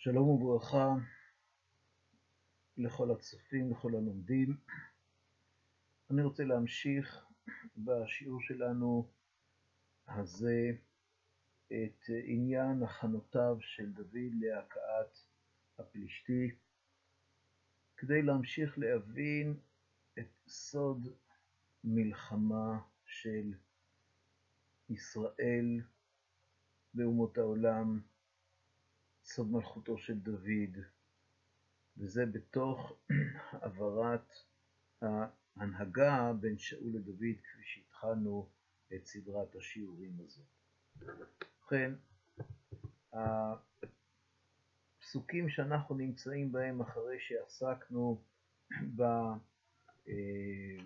שלום וברכה לכל הצופים, לכל הלומדים. אני רוצה להמשיך בשיעור שלנו הזה את עניין הכנותיו של דוד להכאת הפלישתי, כדי להמשיך להבין את סוד מלחמה של ישראל באומות העולם, סוד מלכותו של דוד, וזה בתוך העברת ההנהגה בין שאול לדוד, כפי שהתחלנו את סדרת השיעורים הזאת. ובכן, הפסוקים שאנחנו נמצאים בהם אחרי שעסקנו ב, אה,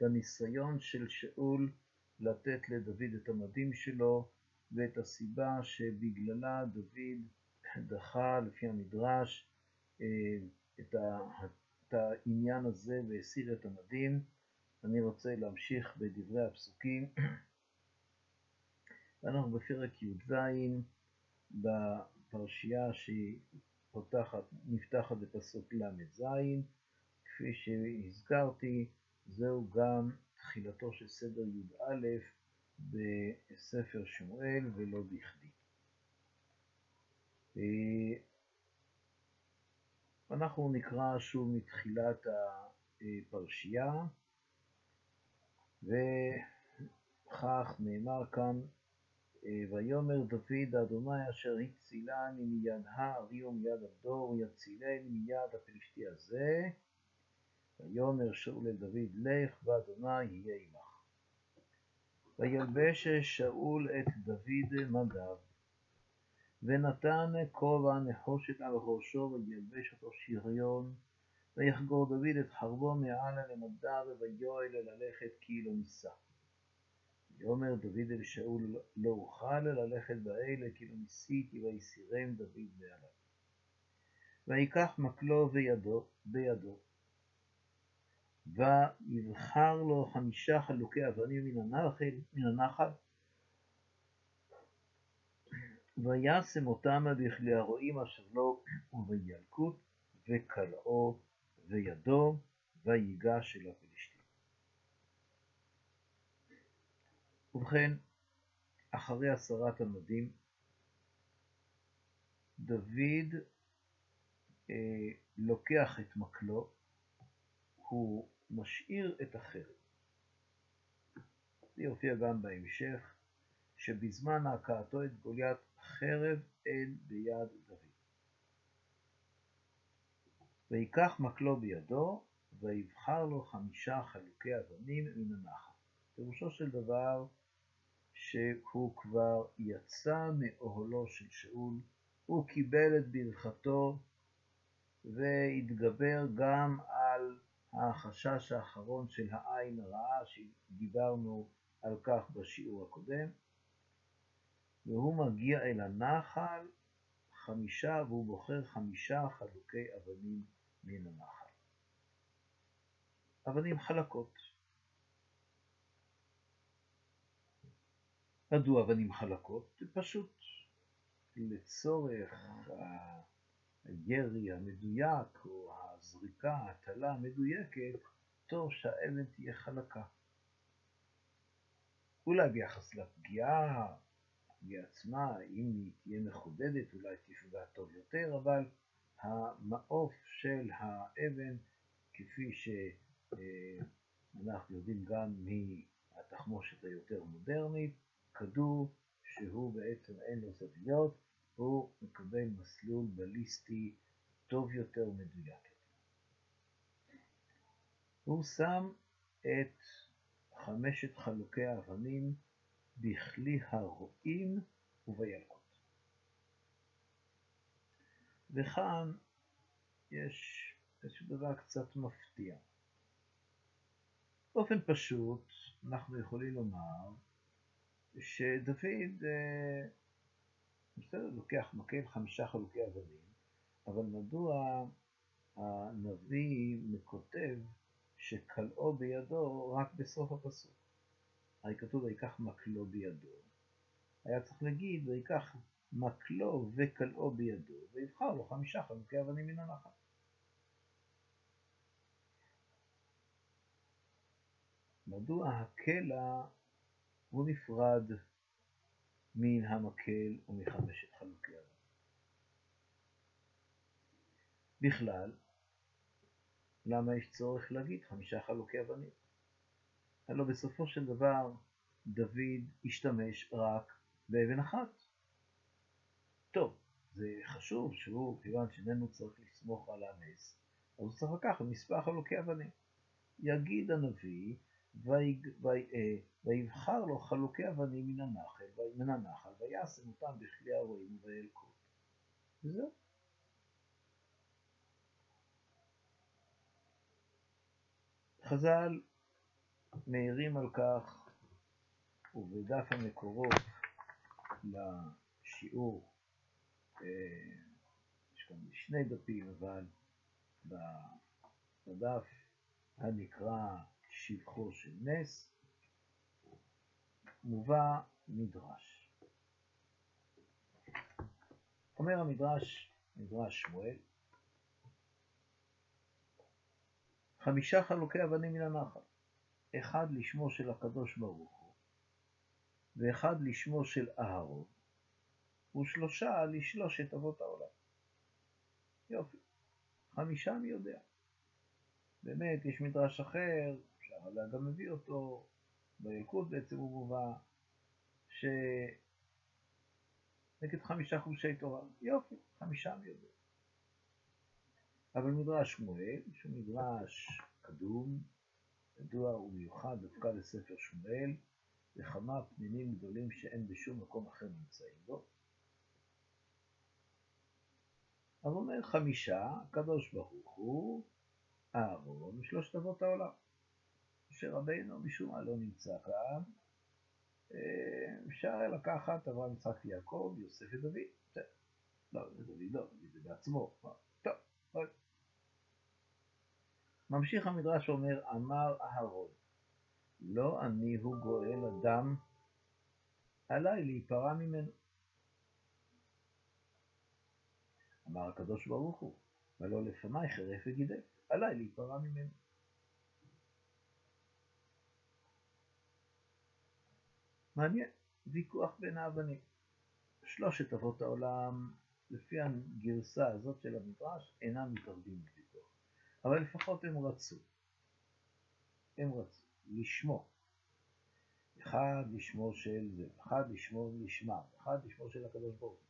בניסיון של שאול לתת לדוד את המדים שלו, ואת הסיבה שבגללה דוד דחה, לפי המדרש, אה, את העניין הזה והסיר את המדים. אני רוצה להמשיך בדברי הפסוקים. אנחנו בפרק י"ז, בפרשייה שהיא פותחת, נפתחת בפסוק ל"ז, כפי שהזכרתי, זהו גם תחילתו של סדר י"א בספר שמואל ולא בכדי. אה, אנחנו נקרא שוב מתחילת הפרשייה, וכך נאמר כאן, אה, ויאמר דוד אדוני אשר הצילני מיד הארי ומיד הדור, יצילני מיד הפלישתי הזה, ויאמר שאול אל דוד לך באדוני יהיה עמך. וילבש שאול את דוד מדיו, ונתן כובע נחושת על ראשו, וילבש אותו שריון, ויחגור דוד את חרבו מעלה למדיו, ויואל ללכת כי לא נישא. ויאמר דוד אל שאול, לא אוכל ללכת באלה, כי לא ניסיתי, ויסירם דוד מעליו. ויקח מקלו בידו, בידו, ויבחר לו חמישה חלוקי אבנים מן הנחל, מן הנחל וישם אותם בכלי הרועים אשר לו ובילקוט וקלעו וידו ויגש אל הפלישתים. ובכן, אחרי הסרת המדים, דוד אה, לוקח את מקלו, הוא משאיר את החרב. זה יופיע גם בהמשך, שבזמן הכאתו את גוליית חרב אין ביד דוד. ויקח מקלו בידו, ויבחר לו חמישה חלוקי אבנים מן הנחל. פירושו של דבר שהוא כבר יצא מאוהלו של שאול, הוא קיבל את ברכתו והתגבר גם על החשש האחרון של העין הרעה, שדיברנו על כך בשיעור הקודם, והוא מגיע אל הנחל חמישה, והוא בוחר חמישה חלוקי אבנים מן הנחל. אבנים חלקות. מדוע אבנים חלקות? פשוט לצורך הירי המדויק או הזריקה, ההטלה המדויקת, טוב שהאבן תהיה חלקה. אולי ביחס לפגיעה, הפגיעה עצמה, אם היא תהיה מחודדת, אולי תפגע טוב יותר, אבל המעוף של האבן, כפי שאנחנו יודעים גם מהתחמושת היותר מודרנית, כדור שהוא בעצם אין לו זוויות, הוא מקבל מסלול בליסטי טוב יותר ומדויק יותר. הוא שם את חמשת חלוקי האבנים בכלי הרועים ובילקוט. וכאן יש איזשהו דבר קצת מפתיע. באופן פשוט אנחנו יכולים לומר שדוד אה, בסדר, לוקח מקל חמישה חלוקי אבנים, אבל מדוע הנביא מכותב שכלאו בידו רק בסוף הפסוק? הרי כתוב ויקח מקלו בידו. היה צריך להגיד ויקח מקלו וקלעו בידו, ויבחר לו חמישה חלוקי אבנים מן הנחל. מדוע הקלע הוא נפרד מן המקל ומחמשת חלוקי אבנים? בכלל, למה יש צורך להגיד חמישה חלוקי אבנים? הלוא בסופו של דבר דוד השתמש רק באבן אחת. טוב, זה חשוב שהוא, כיוון שאיננו צריך לסמוך על הנס, אז הוא צריך לקחת מספר חלוקי אבנים. יגיד הנביא, ויבחר לו חלוקי אבנים מן הנחל, מן הנחל, וישם אותם בכלי הרועים ובילקוט. וזהו. חז"ל מעירים על כך, ובדף המקורות לשיעור, אה, יש כאן שני דפים, אבל בדף הנקרא שבחו של נס, מובא מדרש. אומר המדרש, מדרש שמואל, חמישה חלוקי אבנים מן הנחל, אחד לשמו של הקדוש ברוך הוא, ואחד לשמו של אהרון, ושלושה לשלושת אבות העולם. יופי, חמישה מי יודע. באמת, יש מדרש אחר, אפשר גם מביא אותו, בילקוט בעצם הוא מובא, שנגד חמישה חומשי תורה. יופי, חמישה מי יודע. אבל מדרש שמואל, שהוא מדרש קדום, ידוע ומיוחד דווקא לספר שמואל, וכמה פנינים גדולים שאין בשום מקום אחר נמצאים בו. אז אומר חמישה, הקדוש ברוך הוא, אהרון ושלושת אבות העולם. משה רבינו משום מה לא נמצא כאן, אה, אפשר לקחת אברהם, יצחק ויעקב, יוסף ודוד. לא, זה דוד לא, זה בעצמו. טוב, ממשיך המדרש ואומר, אמר אהרון, לא אני הוא גואל אדם, עליי להיפרע ממנו. אמר הקדוש ברוך הוא, ולא לפניי חרף וגידף, עליי להיפרע ממנו. מעניין, ויכוח בין האבנים. שלושת אבות העולם, לפי הגרסה הזאת של המדרש, אינם מתערבים בוויכוח. אבל לפחות הם רצו. הם רצו לשמו. אחד לשמו של זה, אחד לשמו לשמם, אחד לשמו של הקדוש ברוך.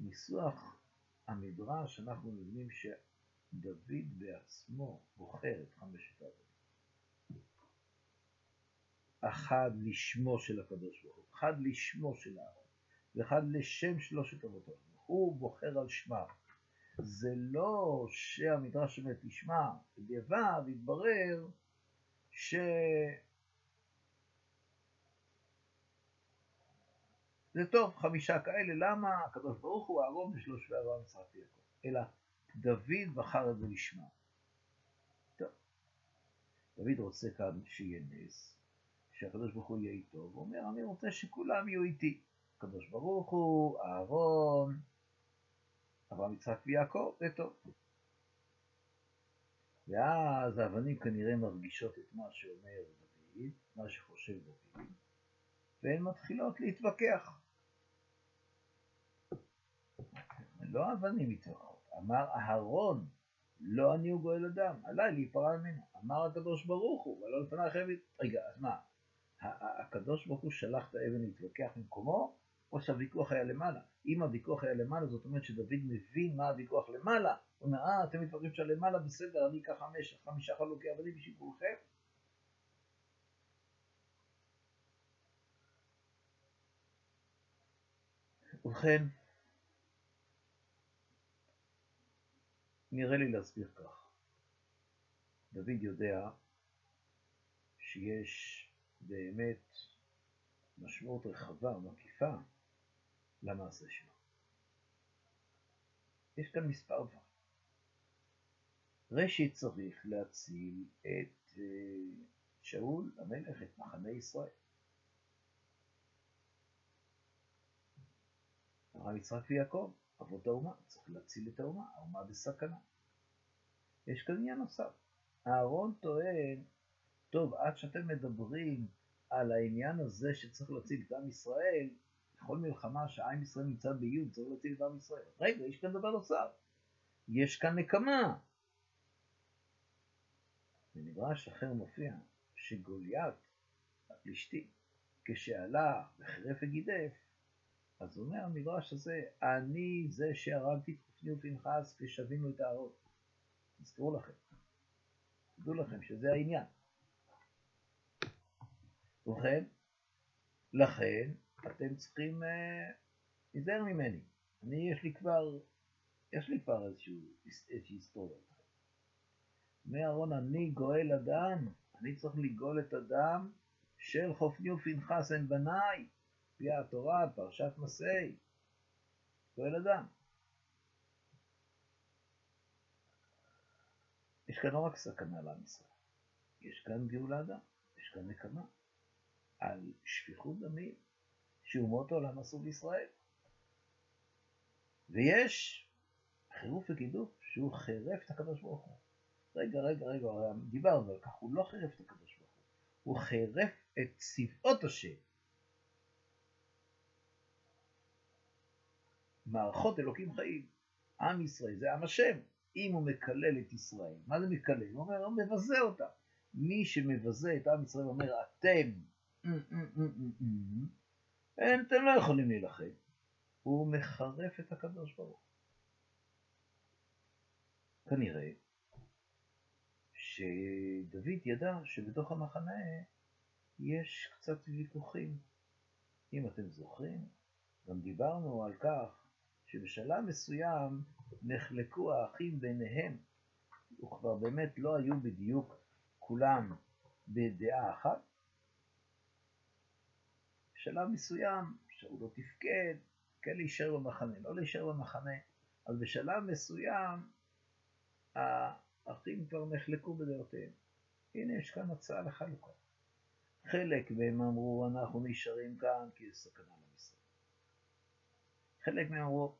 מניסוח המדרש אנחנו מבינים שדוד בעצמו בוחר את חמשת האבות. אחד לשמו של הקדוש ברוך הוא, אחד לשמו של הארון, ואחד לשם שלושת אבותיו. הוא בוחר על שמם. זה לא שהמדרש אומר תשמע, בדיעבד התברר ש... זה טוב, חמישה כאלה, למה? הקדוש ברוך הוא אהרון ושלוש ואברהם יצחק ויעקב. אלא דוד בחר את זה לשמה. טוב, דוד רוצה כאן שיהיה נס, שהקדוש ברוך הוא יהיה איתו, והוא אומר, אני רוצה שכולם יהיו איתי. הקדוש ברוך הוא, אהרון, אברהם, יצחק ויעקב, זה טוב. ואז האבנים כנראה מרגישות את מה שאומר דוד, מה שחושב דוד, והן מתחילות להתווכח. לא אבנים מתווכחות, אמר אהרון, לא אני הוא גואל אדם, עליי להיפרע ממנו. אמר הקדוש ברוך הוא, ולא לפניי חייבת. רגע, אז מה? הקדוש ברוך הוא שלח את האבן להתווכח במקומו, או שהוויכוח היה למעלה. אם הוויכוח היה למעלה, זאת אומרת שדוד מבין מה הוויכוח למעלה. הוא אומר, אה, אתם מתווכחים שם למעלה, בסדר, אני אקח חמש, חמישה חלוקי אבנים בשביל כולכם. ובכן, נראה לי להסביר כך. דוד יודע שיש באמת משמעות רחבה ומקיפה למעשה שלו. יש כאן מספר דברים. ראשית צריך להציל את אה, שאול המלך, את מחנה ישראל. אברהם, יצחק ויעקב, אבות האומה, צריך להציל את האומה, האומה בסכנה. יש כאן עניין נוסף. אהרון טוען, טוב, עד שאתם מדברים על העניין הזה שצריך להציל את עם ישראל, בכל מלחמה שעם ישראל נמצא באיום, צריך להציל את עם ישראל. רגע, יש כאן דבר נוסף. יש כאן נקמה. במדרש אחר מופיע שגוליית הפלישתי, כשעלה וחירף וגידף, אז אומר המדרש הזה, אני זה שהרגתי את חופני ופנחס כשבינו את הארון. תזכרו לכם, תדעו לכם שזה העניין. ובכן, לכן אתם צריכים אה, להיזהר ממני. אני, יש לי כבר, יש לי כבר איזושהי היסטוריה. אומר אהרון, אני גואל אדם, אני צריך לגאול את הדם של חופני ופנחס הם בניי, פי התורה, פרשת מסעי, גואל אדם. יש כאן לא רק סכנה לעם ישראל, יש כאן גאולה אדם, יש כאן נקמה על שפיכות דמים שאומות העולם עשו בישראל. ויש חירוף וגידוף שהוא חירף את הקדוש ברוך הוא. רגע, רגע, רגע, דיברנו על כך, הוא לא חירף את הקדוש ברוך הוא, הוא חירף את צבאות השם. מערכות אלוקים חיים. עם ישראל זה עם השם. אם הוא מקלל את ישראל, מה זה מקלל? הוא אומר, הוא מבזה אותה. מי שמבזה את עם ישראל אומר, אתם, אין, אתם לא יכולים להילחם. הוא מחרף את הקדוש ברוך כנראה שדוד ידע שבתוך המחנה יש קצת ויכוחים. אם אתם זוכרים, גם דיברנו על כך שבשלב מסוים נחלקו האחים ביניהם, וכבר באמת לא היו בדיוק כולם בדעה אחת. בשלב מסוים שאול לא תפקד, כן להישאר במחנה, לא להישאר במחנה, אז בשלב מסוים האחים כבר נחלקו בדעותיהם. הנה יש כאן הצעה לחלוקה. חלק מהם אמרו אנחנו נשארים כאן כי יש סכנה למשרד. חלק מהם אמרו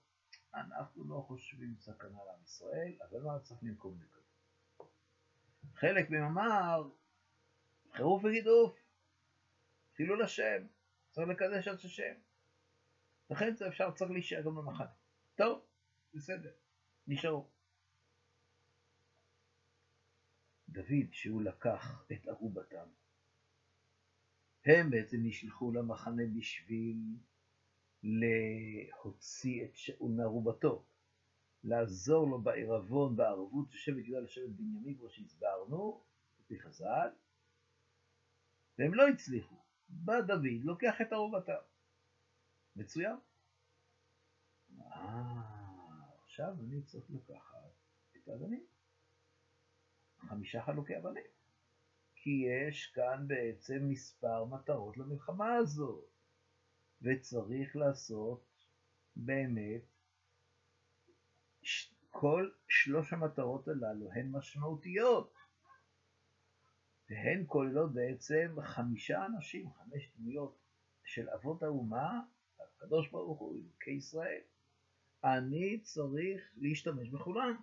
אנחנו לא חושבים סכנה לעם ישראל, אבל מה צריך לנקום לכזה? חלק מהם אמר חירוף וגידוף, חילול השם, צריך לקדש את השם. לכן אפשר, צריך להישאר גם במחנה. טוב, בסדר, נשארו. דוד, שהוא לקח את ארובתם, הם בעצם נשלחו למחנה בשביל להוציא את שאול מערובתו, לעזור לו בעירבון, בערבות שבט יהודה לשבט בנימין, כמו שהסברנו, לפי חז"ל, והם לא הצליחו. בא דוד, לוקח את ערובתם. מצוין. אה, עכשיו אני צריך לקחת את האבנים. חמישה חלוקי אבנים. כי יש כאן בעצם מספר מטרות למלחמה הזאת, וצריך לעשות באמת, כל שלוש המטרות הללו הן משמעותיות, והן כוללות בעצם חמישה אנשים, חמש דמויות של אבות האומה, הקדוש ברוך הוא, אלוקי ישראל. אני צריך להשתמש בכולם.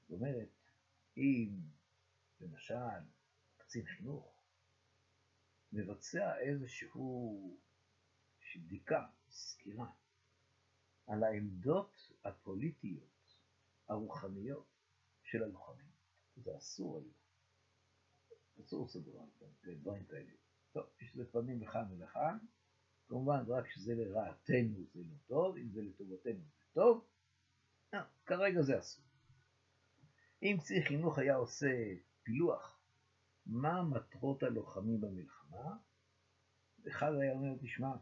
זאת אומרת, אם למשל קצין חינוך מבצע איזשהו בדיקה, סקירה, על העמדות הפוליטיות, הרוחניות של הלוחמים, זה אסור היום. אסור לסדר דברים כאלה. טוב, יש לפעמים לכאן ולכאן, כמובן רק כשזה לרעתנו זה לא טוב, אם זה לטובתנו זה טוב, לא, כרגע זה אסור. אם קצין חינוך היה עושה פילוח מה מטרות הלוחמים במלחמה, אחד היה אומר, תשמע,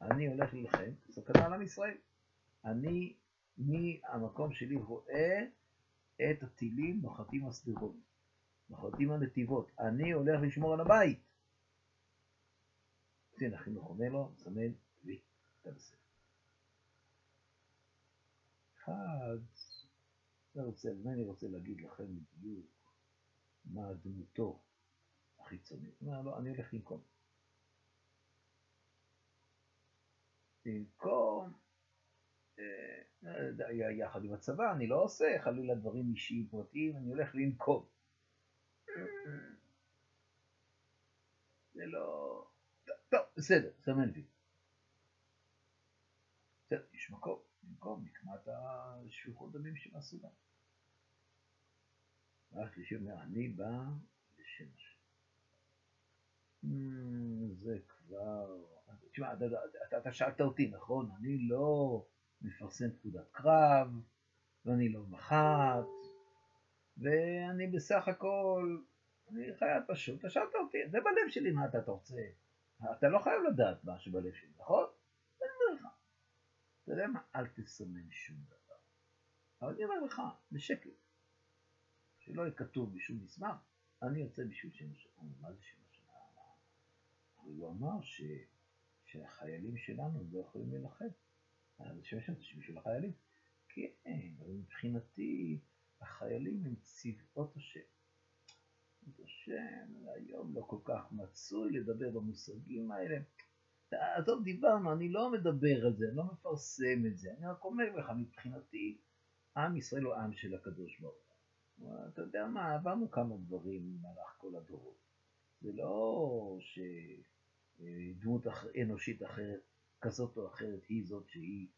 אני הולך להילחם, סכנה על עם ישראל. אני, מהמקום שלי, רואה את הטילים נוחתים השדרות, נוחתים הנתיבות. אני הולך לשמור על הבית. קצין החינוך עונה לו, מסמן וי, אתה בסדר. אחד אני רוצה, אני רוצה להגיד לכם בדיוק מה דמותו החיצונית. לא, אני הולך לנקום. במקום, אה, יחד עם הצבא, אני לא עושה חלילה דברים אישיים פרטיים, אני הולך לנקום. זה לא... טוב, בסדר, סמן וי. בסדר, יש מקום, במקום נקמת השפיכות דמים של הסודם. והשלישי אומר, אני בא לשם השם. זה כבר... תשמע, אתה שאלת אותי, נכון? אני לא מפרסם פקודת קרב, ואני לא מח"ט, ואני בסך הכל, אני חייב פשוט, אתה שאלת אותי, זה בלב שלי מה אתה רוצה. אתה לא חייב לדעת מה שבלב שלי, נכון? אני אומר לך. אתה יודע מה? אל תסמן שום דבר. אבל אני אומר לך, בשקט, שלא יהיה כתוב בשום מסמך, אני יוצא בשביל שם השם. מה זה שם? אבל הוא אמר ש... שהחיילים שלנו לא יכולים להילחם. אז שם השם זה בשביל החיילים. כן, אבל מבחינתי החיילים הם צבאות השם. השם היום לא כל כך מצוי לדבר במושגים האלה. עזוב, דיברנו, אני לא מדבר על זה, אני לא מפרסם את זה, אני רק אומר לך, מבחינתי, עם ישראל הוא עם של הקדוש ברוך הוא. אתה יודע מה, עברנו כמה דברים במהלך כל הדורות. זה לא שדמות אנושית אחרת, כזאת או אחרת, היא זאת שהיא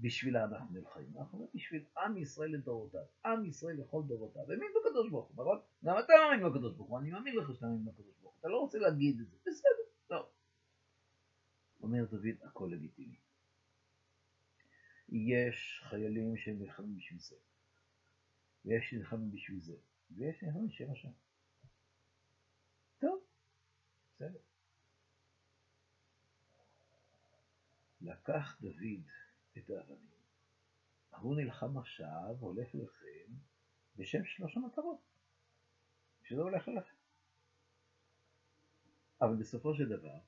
בשבילה אנחנו נלחמים, אנחנו בשביל עם ישראל לדורותיו, עם ישראל לכל דורותיו, האמין בקדוש ברוך הוא, נכון? גם אתה מאמין בקדוש ברוך הוא, אני מאמין לך שאתה מאמין בקדוש ברוך הוא, אתה לא רוצה להגיד את זה, בסדר, טוב. אומר דוד, הכל לגיטימי. יש חיילים שנלחמים בשביל זה, ויש שנלחמים בשביל זה, ויש שנלחמים בשביל השם. טוב, בסדר. לקח דוד את האבנים. הוא נלחם עכשיו, הולך לכם, בשם שלוש המטרות. שזה הולך אליכם. אבל בסופו של דבר,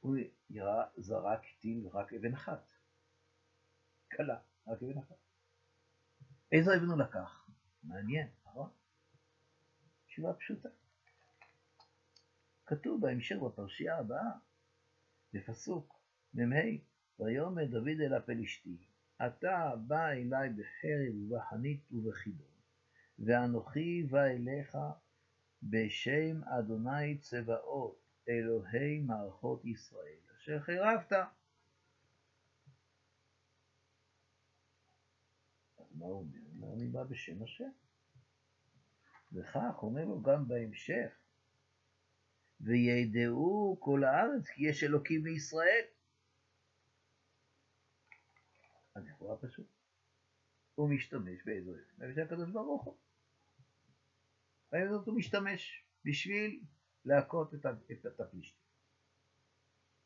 הוא ירא, זרק טיל רק אבן אחת. קלה, רק אבן אחת. איזו אבן הוא לקח? מעניין, נכון? תשובה פשוטה. כתוב בהמשך בפרשייה הבאה, בפסוק מ"ה, ויאמר דוד אל הפלשתי, אתה בא אלי בחרב ובחנית ובחידון, ואנוכי בא אליך בשם אדוני צבאות, אלוהי מערכות ישראל, אשר חירבת. מה הוא אומר? הוא אומר, אני בא בשם השם. וכך אומר לו גם בהמשך, וידעו כל הארץ כי יש אלוקים בישראל. אז לכאורה פשוט. הוא משתמש באיזו אבן? באבן הקדוש ברוך הוא. הזאת הוא משתמש בשביל להכות את הפלישתים.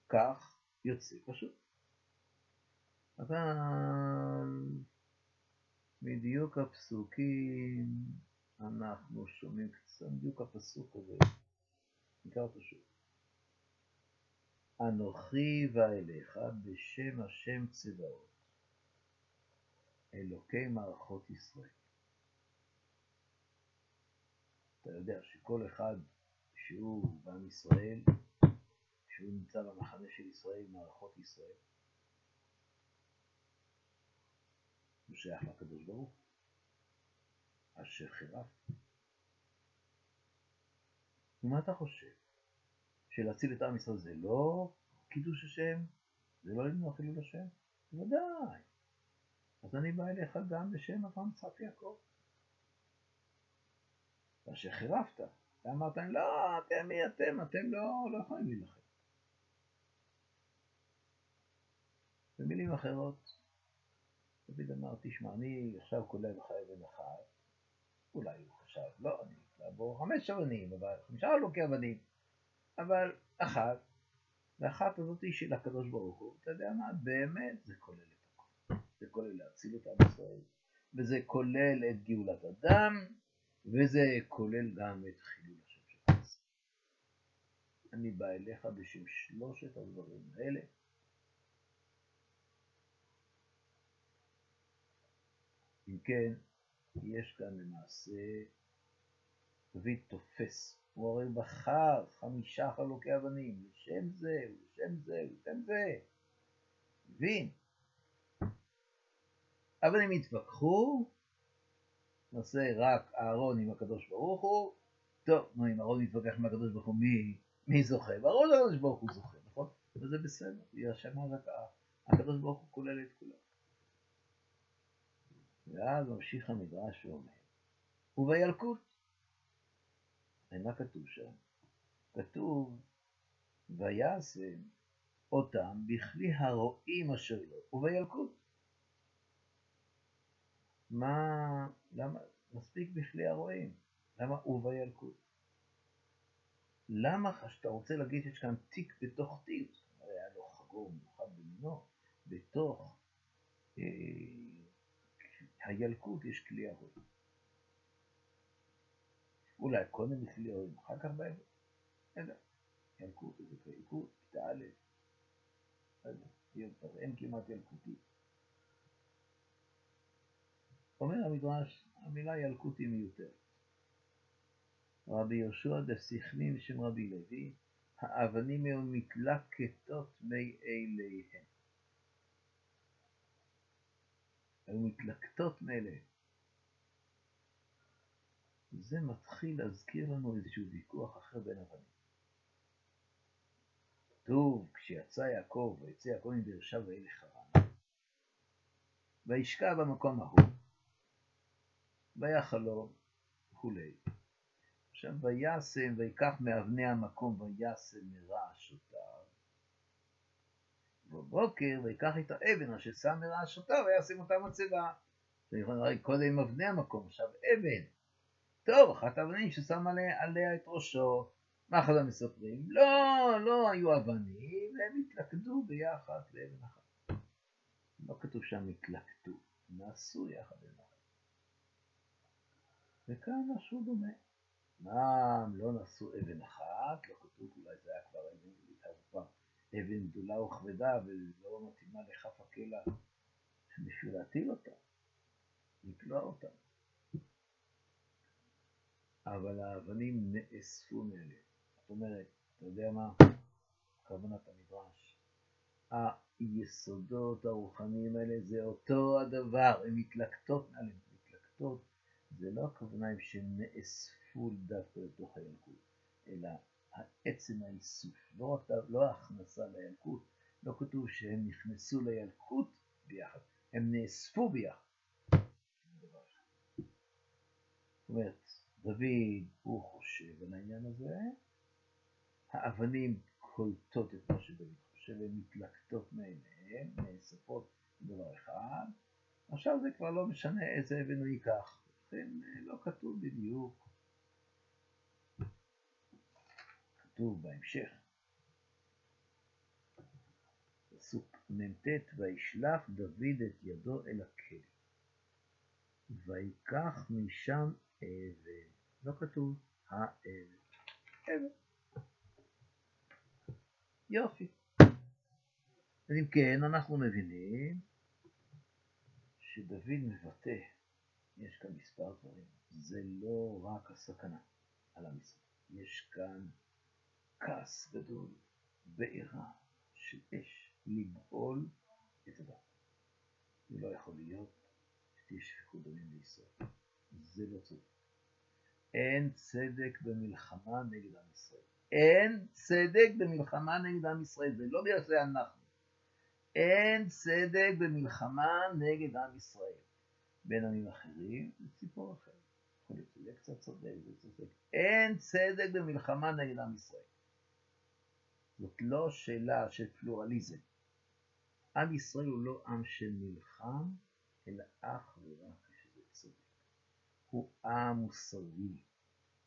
כך יוצא פשוט. אבל מדיוק הפסוקים אנחנו שומעים קצת, בדיוק הפסוק הזה, נקרא אותו שוב. אנוכי ואליך בשם השם צבאות. אלוקי מערכות ישראל. אתה יודע שכל אחד שהוא בעם ישראל, שהוא נמצא במחנה של ישראל, מערכות ישראל, הוא שייך לקדוש ברוך אשר חירף. ומה אתה חושב? שלהציל את עם ישראל זה לא קידוש השם? זה לא למנוע חילול השם? בוודאי. אז אני בא אליך גם בשם אברהם צחק יעקב. ואשר חירפת, אתה אמרת להם, לא, אתם מי אתם, אתם לא, לא יכולים להילחם. במילים אחרות, דוד אמר, תשמע, אני עכשיו כולל לך אבן אחת, אולי הוא חשב, לא, אני לעבור חמש אבנים, אבל חמישה אלוקי אבנים, אבל אחת, ואחת הזאת היא של הקדוש ברוך הוא, אתה יודע מה, באמת זה כולל זה כולל להציל את עם ישראל, וזה כולל את גאולת הדם, וזה כולל גם את חילול השם של חסר. אני בא אליך בשם שלושת הדברים האלה. אם כן, יש כאן למעשה, דוד תופס הוא הרי בחר חמישה חלוקי אבנים, לשם זה, לשם זה, לשם זה. מבין? אבל הם התווכחו, נעשה רק אהרון עם הקדוש ברוך הוא, טוב, נו, אם אהרון מתווכח עם הקדוש ברוך הוא, מי, מי זוכה? ברור שהקדוש ברוך הוא זוכה, נכון? וזה בסדר, יירשם רק הקדוש ברוך הוא כולל את כולם. ואז ממשיך המדרש ואומר, ובילקוט, מה כתוב שם? כתוב, וישם אותם בכלי הרועים אשר לו, ובילקוט. מה, למה, מספיק בכלי הרועים, למה ובילקוט? למה שאתה רוצה להגיד שיש כאן תיק בתוך תיק? הרי היה לו חגור מיוחד במינו, בתוך אה, הילקוט יש כלי הרועים. אולי קודם בכלי הרועים, אחר כך באבן. בסדר. ילקוט, ילקוט, כיתה א', אין כמעט ילקוטי. אומר המדרש, המילה ילקוט היא מיותרת. רבי יהושע דסיכנין שם רבי לוי, האבנים היו מתלקטות מי אליהם. היו מתלקטות מאליהם. זה מתחיל להזכיר לנו איזשהו ויכוח אחר בין אבנים. כתוב, כשיצא יעקב, ויצא יעקב מבאר שבע אל חרן, וישקע במקום ההוא, ויחלום, וכולי. עכשיו, וישם, ויקח מאבני המקום, וישם מרעשותיו. בבוקר, ויקח את האבן אשר שם מרעשותיו, וישם אותה מצבה. קודם אבני המקום, עכשיו אבן. טוב, אחת האבנים ששם עליה, עליה את ראשו. מה חז"ל מספרים? לא, לא היו אבנים, והם התלכדו ביחד לאבן אחת. לא כתוב שם התלכדו, נעשו יחד לאבן אחת. וכאן משהו דומה. מה, לא נעשו אבן אחת, לא כתוב, אולי זה היה כבר אבן, אבן גדולה וכבדה ולא מתאימה לכף הקלע בשביל להטיל אותה, לקלוע אותה. אבל האבנים נאספו מאליהם. זאת אומרת, אתה יודע מה? כוונת המדרש. היסודות הרוחניים האלה זה אותו הדבר, הן מתלקטות מעליהם. מתלקטות זה לא הכוונה הם שנאספו דווקא לתוך הילקוט, אלא עצם האיסוף, לא, רק, לא ההכנסה לילקוט, לא כתוב שהם נכנסו לילקוט ביחד, הם נאספו ביחד. זאת אומרת, דוד, הוא חושב על העניין הזה, האבנים קולטות את מה שדוד חושב, הן מתלקטות מעיניהן, נאספות דבר אחד, עכשיו זה כבר לא משנה איזה אבן הוא ייקח, לכן לא כתוב בדיוק. כתוב בהמשך, פסוק מ"ט, וישלח דוד את ידו אל הכלא, ויקח משם אבן. לא כתוב האבן. אבן. יופי. אז אם כן, אנחנו מבינים שדוד מבטא, יש כאן מספר דברים, זה לא רק הסכנה על עם ישראל, יש כאן כעס גדול, בעירה של אש, לגאול את הדת. זה לא יכול להיות שתהיה שפיכות דמים בישראל, זה לא צודק. אין צדק במלחמה נגד עם ישראל. אין צדק במלחמה נגד עם ישראל, זה לא בגלל שזה אנחנו. אין צדק במלחמה נגד עם ישראל. בין עמים אחרים זה ציפור אחר. יכול להיות שזה קצת צודק, זה צודק. אין צדק במלחמה נגד עם ישראל. זאת לא שאלה של פלורליזם. עם ישראל הוא לא עם שנלחם, אלא אך ורק כשזה צודק. הוא עם מוסרי.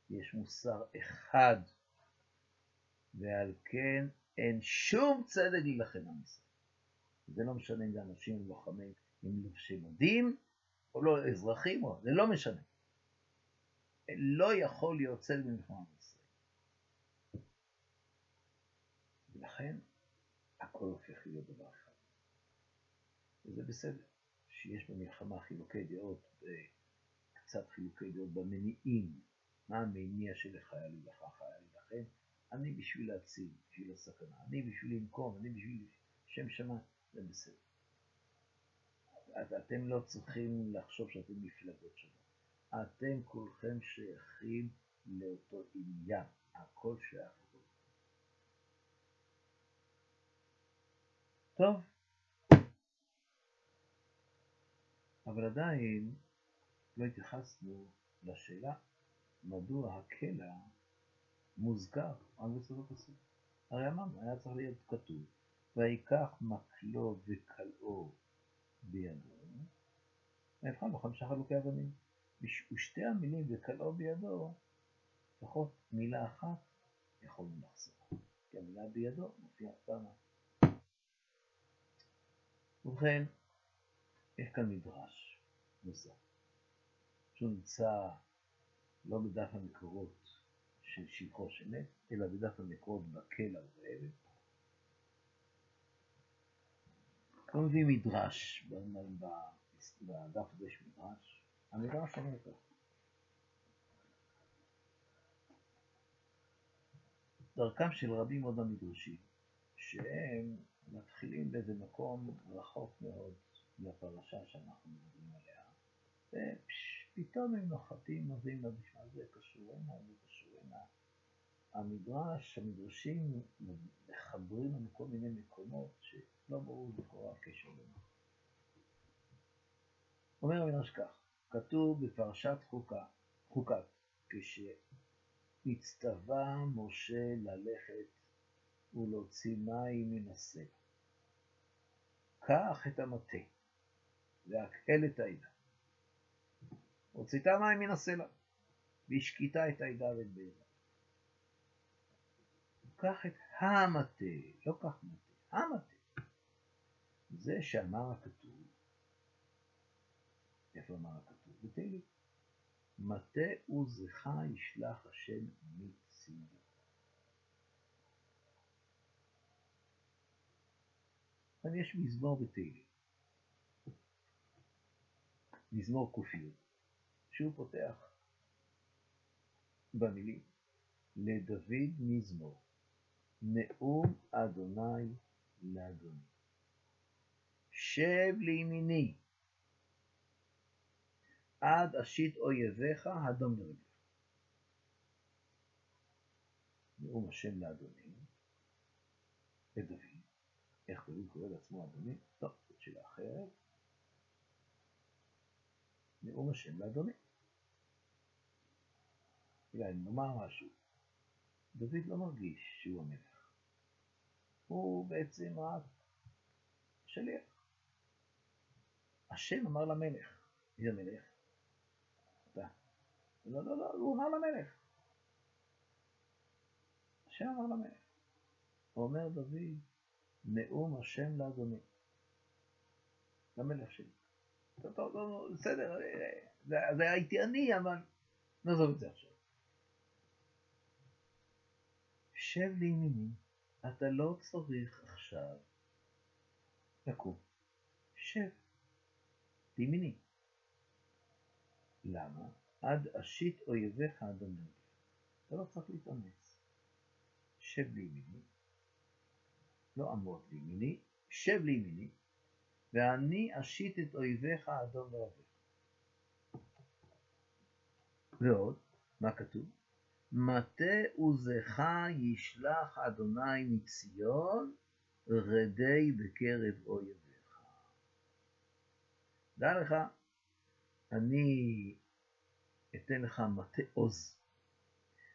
יש מוסר אחד ועל כן אין שום צדק להילחם עם ישראל. זה לא משנה אם זה אנשים לוחמים עם לובשי מדים, או לא אזרחים, או... זה לא משנה. לא יכול להיות צדק במלחמה עם ישראל. ולכן הכל הופך להיות דבר אחד. וזה בסדר, שיש במלחמה חילוקי דעות, קצת חילוקי דעות במניעים, מה המניע לי לכך, היה לי לכם? אני בשביל להציל, בשביל הסכנה, אני בשביל לנקום, אני בשביל שם שמיים, זה בסדר. את, אתם לא צריכים לחשוב שאתם מפלגות שונות. אתם כולכם שייכים לאותו עניין, הכל שייך לכל. טוב, אבל עדיין לא התייחסנו לשאלה מדוע הקלע מוזכר רק בסוף הפסוק. הרי אמרנו, היה צריך להיות כתוב, ויקח מקלו וקלעו בידו, ויבחן לו חמישה חלוקי אבנים. ושתי המילים וקלעו בידו, לפחות מילה אחת יכולנו לחסוך, כי המילה בידו מופיעה פעמיים. ובכן, יש כאן מדרש נוסף, שהוא נמצא לא בדף המקורות של שבחו של מת, אלא בדף המקורות בקלע ובאבן. הוא מביא מדרש, בדף הזה יש מדרש, המדרש אומר כך. דרכם של רבים עוד המדרשים, שהם מתחילים באיזה מקום רחוק מאוד מהפרשה שאנחנו מדברים עליה, ופתאום הם נוחתים, מביאים בשביל זה קשור הנה, זה קשור הנה. המדרש, המדרשים מחברים לנו כל מיני מקומות שלא ברור לכאורה הקשר ביניהם. אומר המדרש כך, כתוב בפרשת חוקה, חוקת, כשהצטווה משה ללכת ולהוציא מים מן הסלע. קח את המטה והקהל את העדה. הוצאת מים מן הסלע והשקיטה את העדה ואת בעירה. קח את המטה, לא קח מטה, המטה. זה שאמר הכתוב, איפה אמר הכתוב? בתהילים. מטה עוזך ישלח השם מצידו. אז יש מזמור בתהילים, מזמור ק"י, שהוא פותח במילים לדוד מזמור, נאום אדוני לאדוני. שב לימיני עד אשית אויביך הדום לרגליך. נאום השם לאדוני, לדוד. איך דוד קורא לעצמו אדוני? טוב, זאת שאלה אחרת. נאום השם לאדוני. אולי נאמר משהו. דוד לא מרגיש שהוא המלך. הוא בעצם רק שליח. השם אמר למלך, מי המלך? אתה. לא, לא, לא, הוא אמר למלך. השם אמר למלך. אומר דוד, נאום השם לאדוני. למלך שלי. טוב, טוב, טוב, בסדר, זה הייתי אני, אבל נעזוב את זה עכשיו. שב לימיני, אתה לא צריך עכשיו לקום. שב לימיני. למה? עד אשית אויביך אדוני. אתה לא צריך להתאמץ. שב לימיני, לא עמוד לימיני, שב לימיני, ואני אשית את אויביך אדום ורביך. ועוד, מה כתוב? מטה עוזך ישלח אדוני מציון, רדי בקרב אויביך. דע לך, אני אתן לך מטה עוז.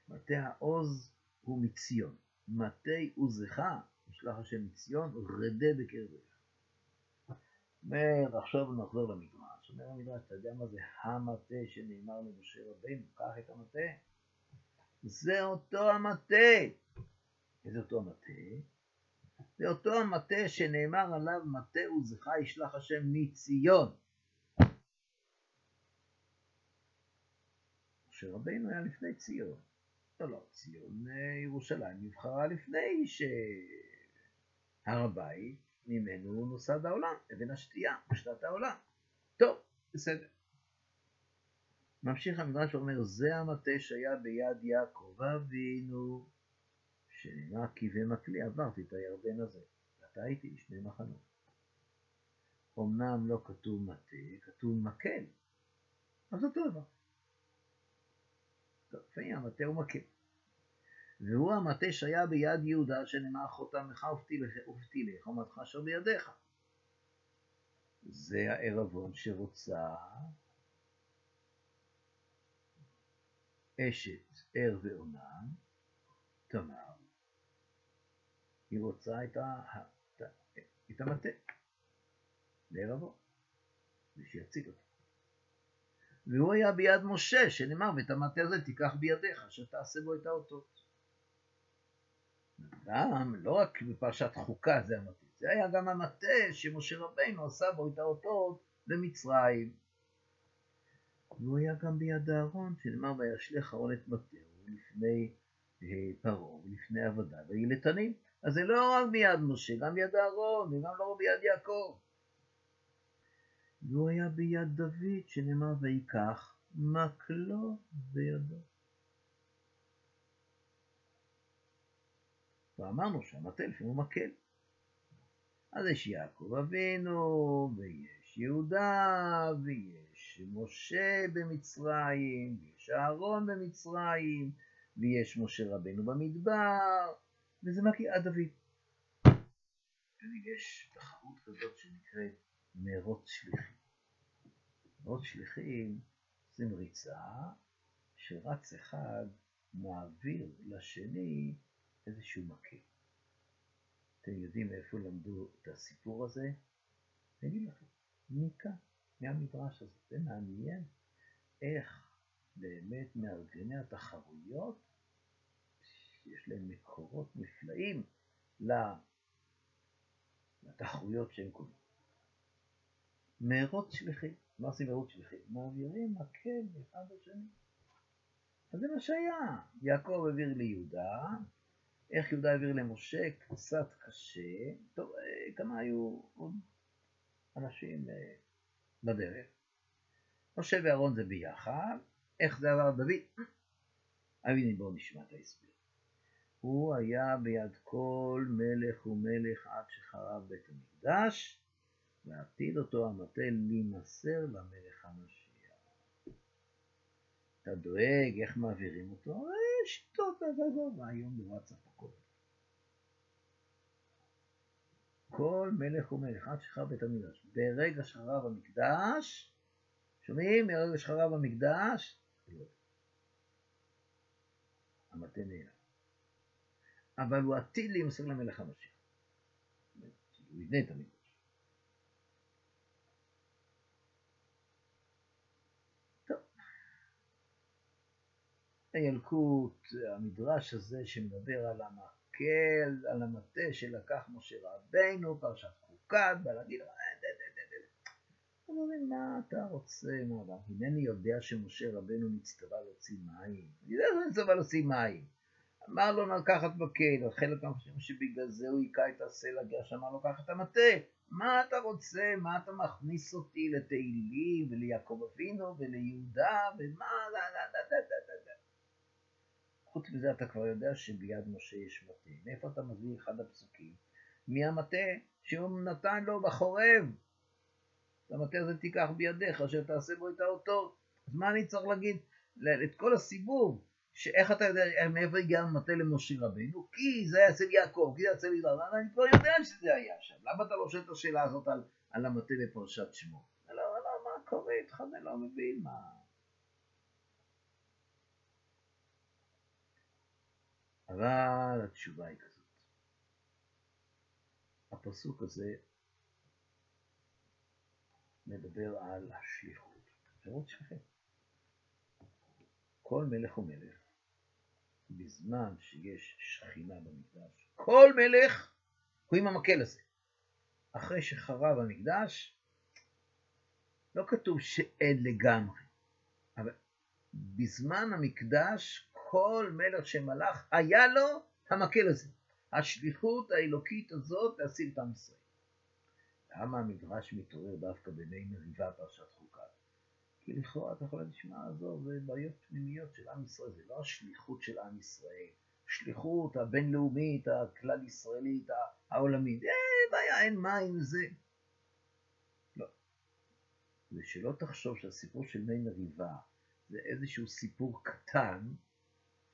מטה העוז הוא מציון. מטה עוזך ישלח השם מציון, רדה בקרב אויביך. אומר, עכשיו נחזור למדרש. אומר המדרש, אתה יודע מה זה המטה שנאמר למשה רבינו? קח את המטה. זה אותו המטה. איזה אותו המטה? זה אותו המטה שנאמר עליו, מטה עוזך ישלח השם מציון. משה רבינו היה לפני ציון. לא, לא, ציון ירושלים נבחרה לפני שהר הבית ממנו נוסד העולם, אבן השתייה, בשנת העולם. טוב, בסדר. ממשיך המדרש ואומר, זה המטה שהיה ביד יעקב אבינו, שנאמר כי ומקלי עברתי את הירדן הזה, ואתה הייתי לשני מחנות. אמנם לא כתוב מטה, כתוב מקל, אז אותו דבר. לפעמים המטה הוא מקל. והוא המטה שהיה ביד יהודה, שנאמר חותמך ופתילי חומתך אשר בידיך. זה הערבון שרוצה אשת ער ועונן, תמר, היא רוצה את, ה, את המטה לערבו, ושיציג אותו. והוא היה ביד משה, שנאמר, ואת המטה הזה תיקח בידיך, שתעשה בו את האותות. גם, לא רק בפרשת חוקה זה המטה, זה היה גם המטה שמשה רבינו עשה בו את האותות במצרים. והוא היה גם ביד אהרון, שנאמר וישלך אהרון את מטהו לפני אה, פרעה ולפני עבדיו וילתנים. אז זה לא רק ביד משה, גם ביד אהרון וגם לא ביד יעקב. והוא היה ביד דוד, שנאמר ויקח מקלו בידו. ואמרנו שהמטה לפעמים הוא מקל. אז יש יעקב אבינו, ויש יהודה, ויש משה במצרים, ויש אהרון במצרים, ויש משה רבנו במדבר, וזה מגיע עד דוד. יש תחרות כזאת שנקראת מרוץ שליחים. מרוץ שליחים זה מריצה שרץ אחד מעביר לשני איזשהו מקל. אתם יודעים איפה למדו את הסיפור הזה? אני אגיד לכם, מכאן, מהמדרש הזה. זה מעניין איך באמת מארגני התחרויות, יש להם מקורות נפלאים לתחרויות שהם קוראים. מרוץ שליחים. מה עושים מרוץ שליחים? מעבירים מקל מאחד לשני. אז זה מה שהיה. יעקב העביר ליהודה, איך יהודה העביר למשה, קצת קשה. טוב, אה, כמה היו עוד אנשים אה, בדרך. משה ואהרון זה ביחד. איך זה עבר דוד? הנה בואו נשמע את ההסבר. הוא היה ביד כל מלך ומלך עד שחרב בית המקדש, ועתיד אותו המטה להימסר למלך המשיח. אתה דואג איך מעבירים אותו? אה, שיטות, עזוב, רעיון בוואטסאפ הכל. כל מלך ומלך עד שחרב בית המקדש. ברגע שחרב המקדש, שומעים? מרגע שחרב המקדש, לא. המטה נעלם. אבל הוא עתיד להימסר למלך המשיח. הוא יבנה את המקדש. הילקוט, המדרש הזה שמדבר על המקל, על המטה שלקח משה רבינו, פרשת חוקת, בלגיד, אומרים, מה אתה רוצה, מה, הנני יודע שמשה רבנו נצטווה להוציא מים. אני יודע שהוא נצטווה להוציא מים. אמר לו לקחת מקל, חלק מהחושבים שבגלל זה הוא היכה את הסלע, גרש אמר לו קח את המטה. מה אתה רוצה? מה אתה מכניס אותי לתהילים וליעקב אבינו וליהודה ומה? חוץ מזה אתה כבר יודע שביד משה יש מטה. מאיפה אתה מביא אחד הפסוקים? מהמטה שהוא נתן לו בחורב. את המטה הזה תיקח בידיך, אשר תעשה בו את האותות. אז מה אני צריך להגיד? את כל הסיבוב, שאיך אתה יודע מאיפה הגיע המטה למשה רבינו? כי זה היה אצל יעקב, כי זה היה אצל ידע, אני כבר יודע שזה היה שם. למה אתה לא שואל את השאלה הזאת על, על המטה בפרשת שמות? לא, לא, מה קורה איתך? אני לא מבין מה... אבל התשובה היא כזאת. הפסוק הזה מדבר על השליחות. שירות שלכם. כל מלך ומלך, בזמן שיש שכינה במקדש, כל מלך הוא עם המקל הזה. אחרי שחרב המקדש, לא כתוב שאין לגמרי, אבל בזמן המקדש כל מלך שמלך היה לו המקל הזה, השליחות האלוקית הזאת להציל את עם ישראל. למה המדרש מתעורר דווקא בימי מריבה פרשת חוקה? כי לכאורה אתה יכול לשמוע, עזוב, זה בעיות פנימיות של עם ישראל, זה לא השליחות של עם ישראל. השליחות הבינלאומית, הכלל ישראלית, העולמית, אה, בעיה, אין מים, זה. לא. ושלא תחשוב שהסיפור של מי מריבה זה איזשהו סיפור קטן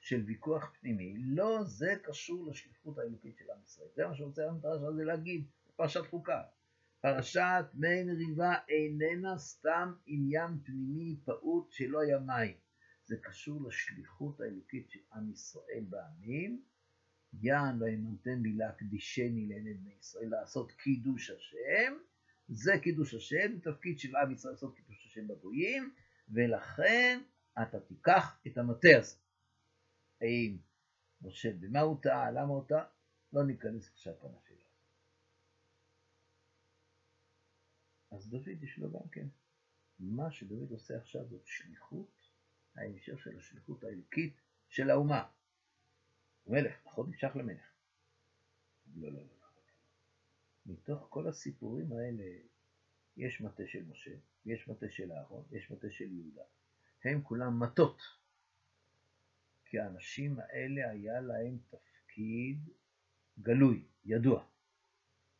של ויכוח פנימי, לא זה קשור לשליחות האלוקית של עם ישראל. זה מה שרוצה המדרש הזה להגיד בפרשת חוקה. פרשת מי מריבה איננה סתם עניין פנימי פעוט שלא היה מים. זה קשור לשליחות האלוקית של עם ישראל בעמים. יען וימנתם בי להקדישני לעיני בני ישראל לעשות קידוש השם. זה קידוש השם, תפקיד של עם ישראל לעשות קידוש השם בגויים, ולכן אתה תיקח את המטה הזה. האם משה במה הוא טעה, למה הוא טעה, לא ניכנס עכשיו לשאלה. אז דוד יש לו גם כן, מה שדוד עושה עכשיו זאת שליחות, ההמשך של השליחות האלוקית של האומה. הוא מלך, נכון? נמשך למלך. לא, לא, לא. מתוך כל הסיפורים האלה יש מטה של משה, יש מטה של אהרון, יש מטה של יהודה. הם כולם מטות. כי האנשים האלה היה להם תפקיד גלוי, ידוע.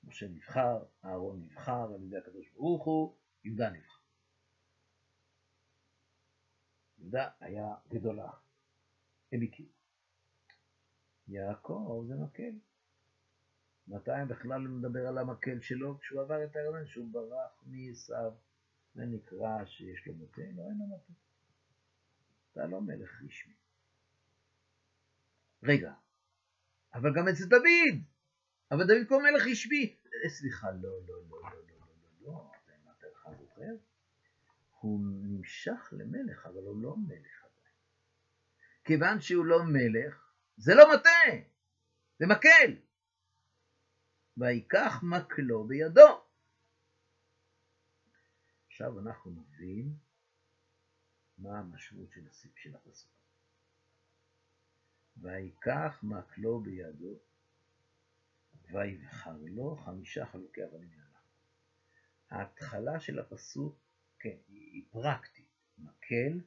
משה נבחר, אהרון נבחר על ידי הקדוש ברוך הוא, יהודה נבחר. יהודה היה גדול האח, הם הכירו. יעקב זה מקל. מתי בכלל הוא מדבר על המקל שלו? כשהוא עבר את הירדן, שהוא ברח מעשיו. זה נקרא שיש לו מטה? לא, אין לו מטה. אתה לא מלך רשמי. רגע, אבל גם אצל דוד, אבל דוד כה מלך ישבי. אה, סליחה, לא, לא, לא, לא, לא, לא, לא, זה מה אתה לך זוכר? הוא נמשך למלך, אבל הוא לא מלך עדיין. כיוון שהוא לא מלך, זה לא מטה, זה מקל. ויקח מקלו בידו. עכשיו אנחנו נבין מה המשמעות של הפסוק. ויקח מקלו בידו, ויבחר לו חמישה חלוקי אבנים יעלה. ההתחלה של הפסוק, כן, היא, פרקטית. מקל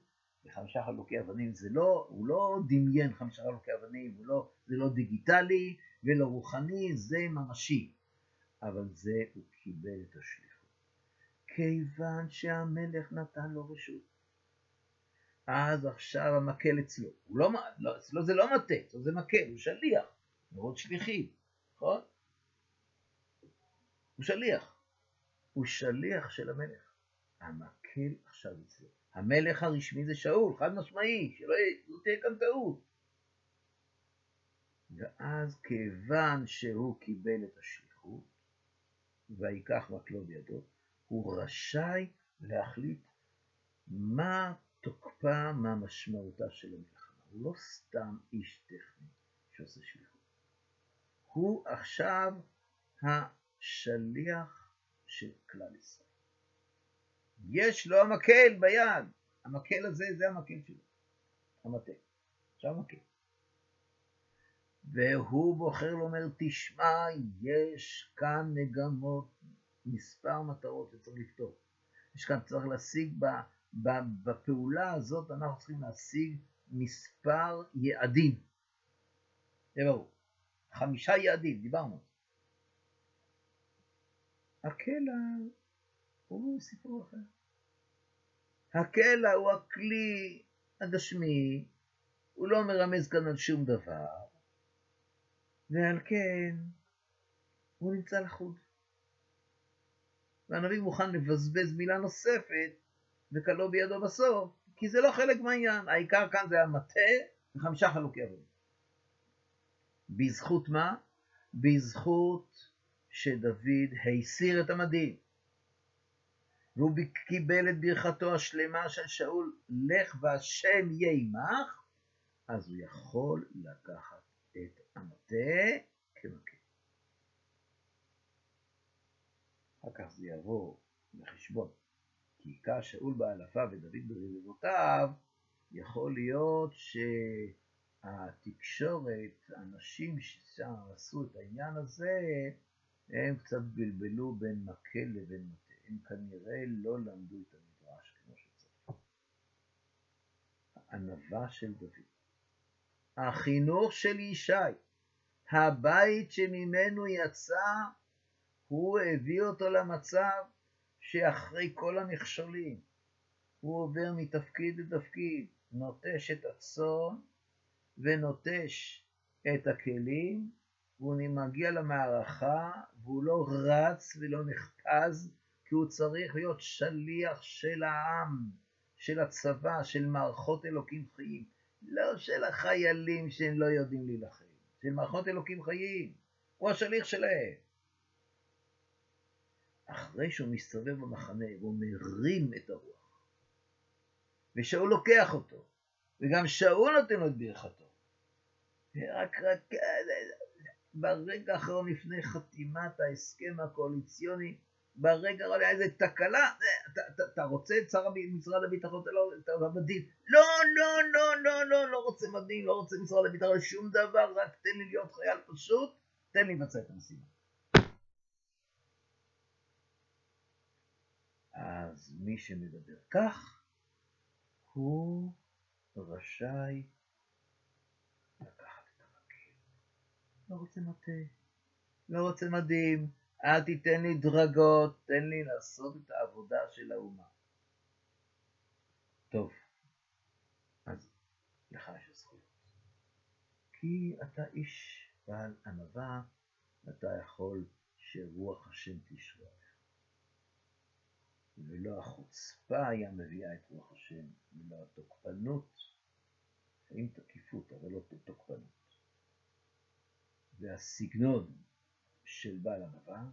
וחמישה חלוקי אבנים, זה לא, הוא לא דמיין חמישה חלוקי אבנים, לא, זה לא דיגיטלי ולא רוחני, זה ממשי. אבל זה הוא קיבל את השליחות. כיוון שהמלך נתן לו רשות. אז עכשיו המקל אצלו. לא, לא, אצלו זה לא מטה, אצלו זה מקל, הוא שליח. מאוד שליחים, נכון? הוא שליח. הוא שליח של המלך. המקל עכשיו אצלו. המלך הרשמי זה שאול, חד משמעי, שלא תהיה כאן טעות. ואז כיוון שהוא קיבל את השליחות, ויקח מקלו בידו, הוא רשאי להחליט מה תוקפה, מה משמעותה של המלחמה. הוא לא סתם איש טכני שעושה שליחות. הוא עכשיו השליח של כלל ישראל. יש לו המקל ביד, המקל הזה זה המקל שלו, המטה. עכשיו המקל. והוא בוחר לומר, תשמע, יש כאן מגמות, מספר מטרות שצריך לפתור. יש כאן, צריך להשיג, בפעולה הזאת אנחנו צריכים להשיג מספר יעדים. זה ברור. חמישה יעדים, דיברנו. הקלע הוא סיפור אחר. הקלע הוא הכלי הגשמי, הוא לא מרמז כאן על שום דבר, ועל כן הוא נמצא לחוד. והנביא מוכן לבזבז מילה נוספת וכלו בידו בסוף, כי זה לא חלק מהעניין. העיקר כאן זה המטה וחמישה חלוקי אבנים. בזכות מה? בזכות שדוד הסיר את המדים. והוא קיבל את ברכתו השלמה של שאול, לך והשם יהיה עמך, אז הוא יכול לקחת את המטה כמכה. אחר כך זה יבוא לחשבון. כי היכה שאול באלפה ודוד ברבבותיו, יכול להיות שהתקשורת, האנשים עשו את העניין הזה, הם קצת בלבלו בין מקל לבין מטה. הם כנראה לא למדו את המדרש כמו שצריך. הענווה של דוד, החינוך של ישי, הבית שממנו יצא, הוא הביא אותו למצב שאחרי כל המכשולים, הוא עובר מתפקיד לתפקיד, נוטש את הצאן ונוטש את הכלים, והוא מגיע למערכה, והוא לא רץ ולא נחפז, כי הוא צריך להיות שליח של העם, של הצבא, של מערכות אלוקים חיים, לא של החיילים שהם לא יודעים להילחם, של מערכות אלוקים חיים, הוא השליח שלהם. אחרי שהוא מסתובב במחנה והוא מרים את הרוח, ושאול לוקח אותו, וגם שאול נותן לו את ברכתו. רק, רק ברגע האחרון לפני חתימת ההסכם הקואליציוני, ברגע האחרון איזה תקלה, אתה, רוצה את שר משרד הביטחון, אתה לא, אתה לא מדים, לא, לא, לא, לא, לא, לא רוצה מדים, לא רוצה משרד הביטחון, שום דבר, רק תן לי להיות חייל פשוט, תן לי לבצע את המשימה. אז מי שמדבר כך, הוא רשאי לקחת את המקל. לא רוצה מטה, לא רוצה מדים, אל תיתן לי דרגות, תן לי לעשות את העבודה של האומה. טוב, אז לך יש זכויות. כי אתה איש בעל ענווה, אתה יכול שרוח השם תשרה. ולא החוצפה היה מביאה את רוח השם, ולא התוקפנות, לפעמים תקיפות, אבל לא תוקפנות. והסגנון של בעל ענווה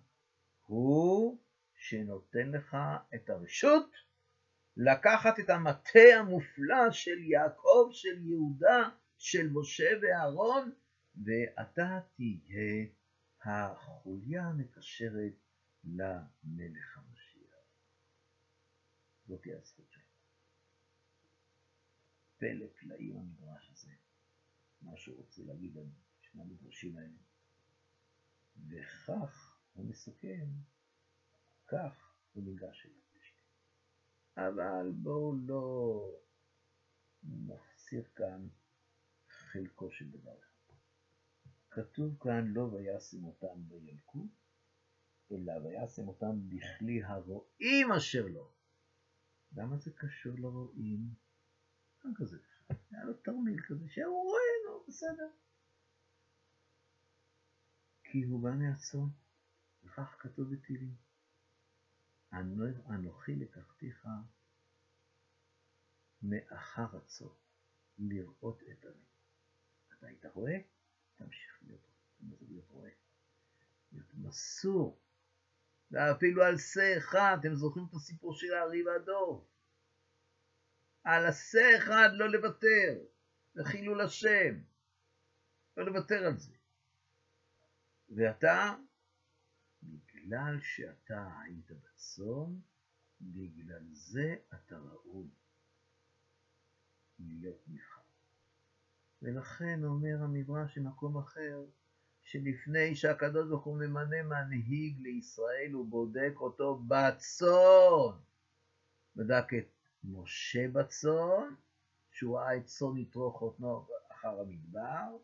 הוא שנותן לך את הרשות לקחת את המטה המופלא של יעקב, של יהודה, של משה ואהרון, ואתה תהיה החוליה המקשרת למלך המשיח. זאת היא הזכות שלו. פלא פלאים המדרש הזה, מה שהוא רוצה להגיד על שני המדרשים האלה. וכך הוא מסכם, כך הוא ניגש אליו. אבל בואו לא נחסיר כאן חלקו של דבר אחד. כתוב כאן לא וישם אותם בילקוט, אלא וישם אותם בכלי הרועים אשר לו. למה זה קשור לרועים? אין כזה אחד. היה לו תרמיל כזה שהוא רואה, נו, בסדר. כי הוא בא מהצאן, וכך כתוב בתהילים. אנוכי לקחתיך מאחר הצאן, לראות את עמי. אתה היית רואה? תמשיך להיות רואה? להיות מסור ואפילו על שא אחד, אתם זוכרים את הסיפור של הארי והדוב? על השא אחד לא לוותר, זה חילול השם, לא לוותר על זה. ואתה, בגלל שאתה היית בצאן, בגלל זה אתה ראוי להיות נבחר. ולכן אומר המדרש במקום אחר, שלפני שהקדוש ברוך הוא ממנה מנהיג לישראל, הוא בודק אותו בצאן. בדק את משה בצאן, שהוא ראה את צאן יתרו חותנו אחר המדבר,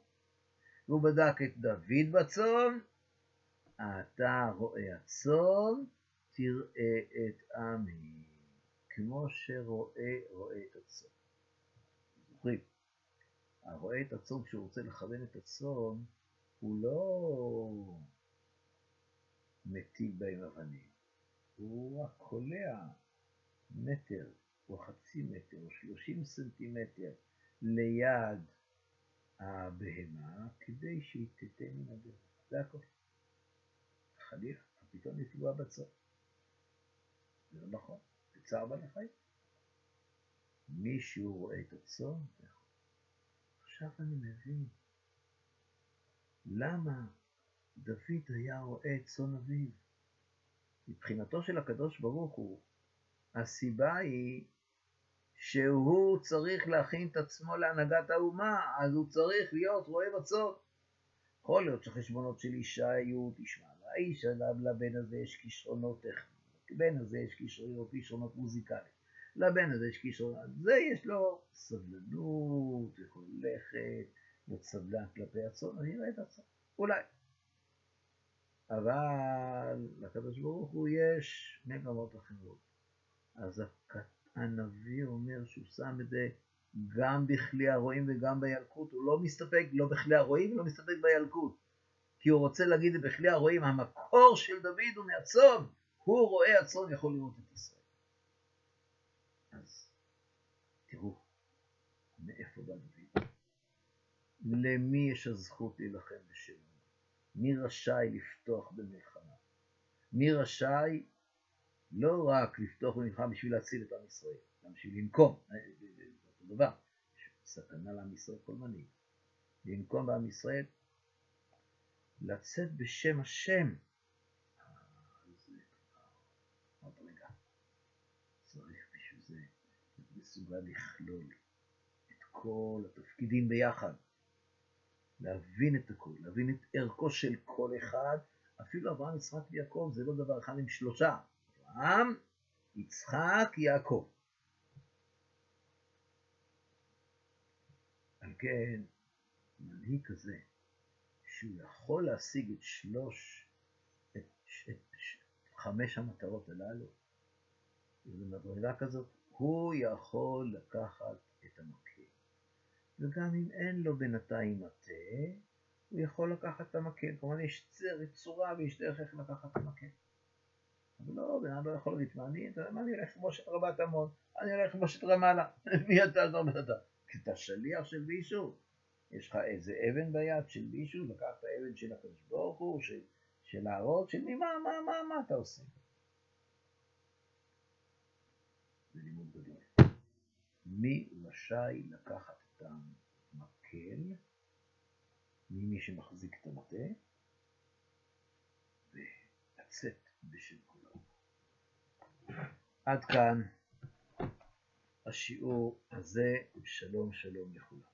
והוא בדק את דוד בצאן, אתה רואה הצאן, תראה את עמי, כמו שרואה רואה את הצאן. זוכרים, הרואה את הצאן כשהוא רוצה לכוון את הצאן, הוא לא מטיל בהם אבנים, הוא רק קולע מטר או חצי מטר או שלושים סנטימטר ליד הבהמה כדי שהיא תתן מן הדרך. זה הכל. חלילה, פתאום לפגוע בצאן. זה לא נכון, זה צער בעלי חיים. מישהו רואה את הצאן, עכשיו אני מבין. למה דוד היה רואה את צאן אביו? מבחינתו של הקדוש ברוך הוא, הסיבה היא שהוא צריך להכין את עצמו להנהגת האומה, אז הוא צריך להיות רועה בצאן. יכול להיות שחשבונות של אישה היו, תשמע, לאיש לבן הזה יש כישרונות טכניים, לבן הזה יש כישרונות, כישרונות מוזיקליים, לבן הזה יש כישרון, זה יש לו סבלנות, יכול ללכת, להיות סבלן כלפי הצאן, אני אראה את הצאן, אולי. אבל לקדוש ברוך הוא יש מגמות אחרות. אז הנביא אומר שהוא שם את זה גם בכלי הרועים וגם בילקוט, הוא לא מסתפק לא בכלי הרועים ולא מסתפק בילקוט, כי הוא רוצה להגיד בכלי הרועים, המקור של דוד הוא מהצאן, הוא רואה הצאן יכול לראות את ישראל. אז תראו, מאיפה בא דוד? למי יש הזכות להילחם בשלום? מי רשאי לפתוח במלחמה? מי רשאי לא רק לפתוח במלחמה בשביל להציל את עם ישראל, גם בשביל לנקום, זה אותו דבר, סכנה לעם ישראל כל מנהיג. לנקום בעם ישראל, לצאת בשם השם. עוד רגע, צריך בשביל זה מסוגל לכלול את כל התפקידים ביחד. להבין את הכל, להבין את ערכו של כל אחד, אפילו אברהם, יצחק ויעקב זה לא דבר אחד עם שלושה, אברהם, יצחק, יעקב. על כן, מנהיג כזה, שהוא יכול להשיג את שלוש, את, את, את חמש המטרות הללו, ובמדרגה כזאת, הוא יכול לקחת את המקום. וגם אם אין לו בינתיים מטה, הוא יכול לקחת את המקל. כלומר, יש צורה ויש דרך איך לקחת את המקל. אבל לא, בן אדם לא יכול להגיד, מה אני, מה אני אלך כמו את רבת עמון, אני אלך כמו את רמאללה, מי אתה, לא אתה? כי אתה שליח של מישהו, יש לך איזה אבן ביד של מישהו, לקחת אבן של הקדוש ברוך הוא, של, של הארות, של מי, מה, מה, מה, מה אתה עושה? זה לימוד גדול. מי רשאי לקחת המקל ממי שמחזיק את המטה ולצאת בשם כולם. עד כאן השיעור הזה, שלום שלום לכולם.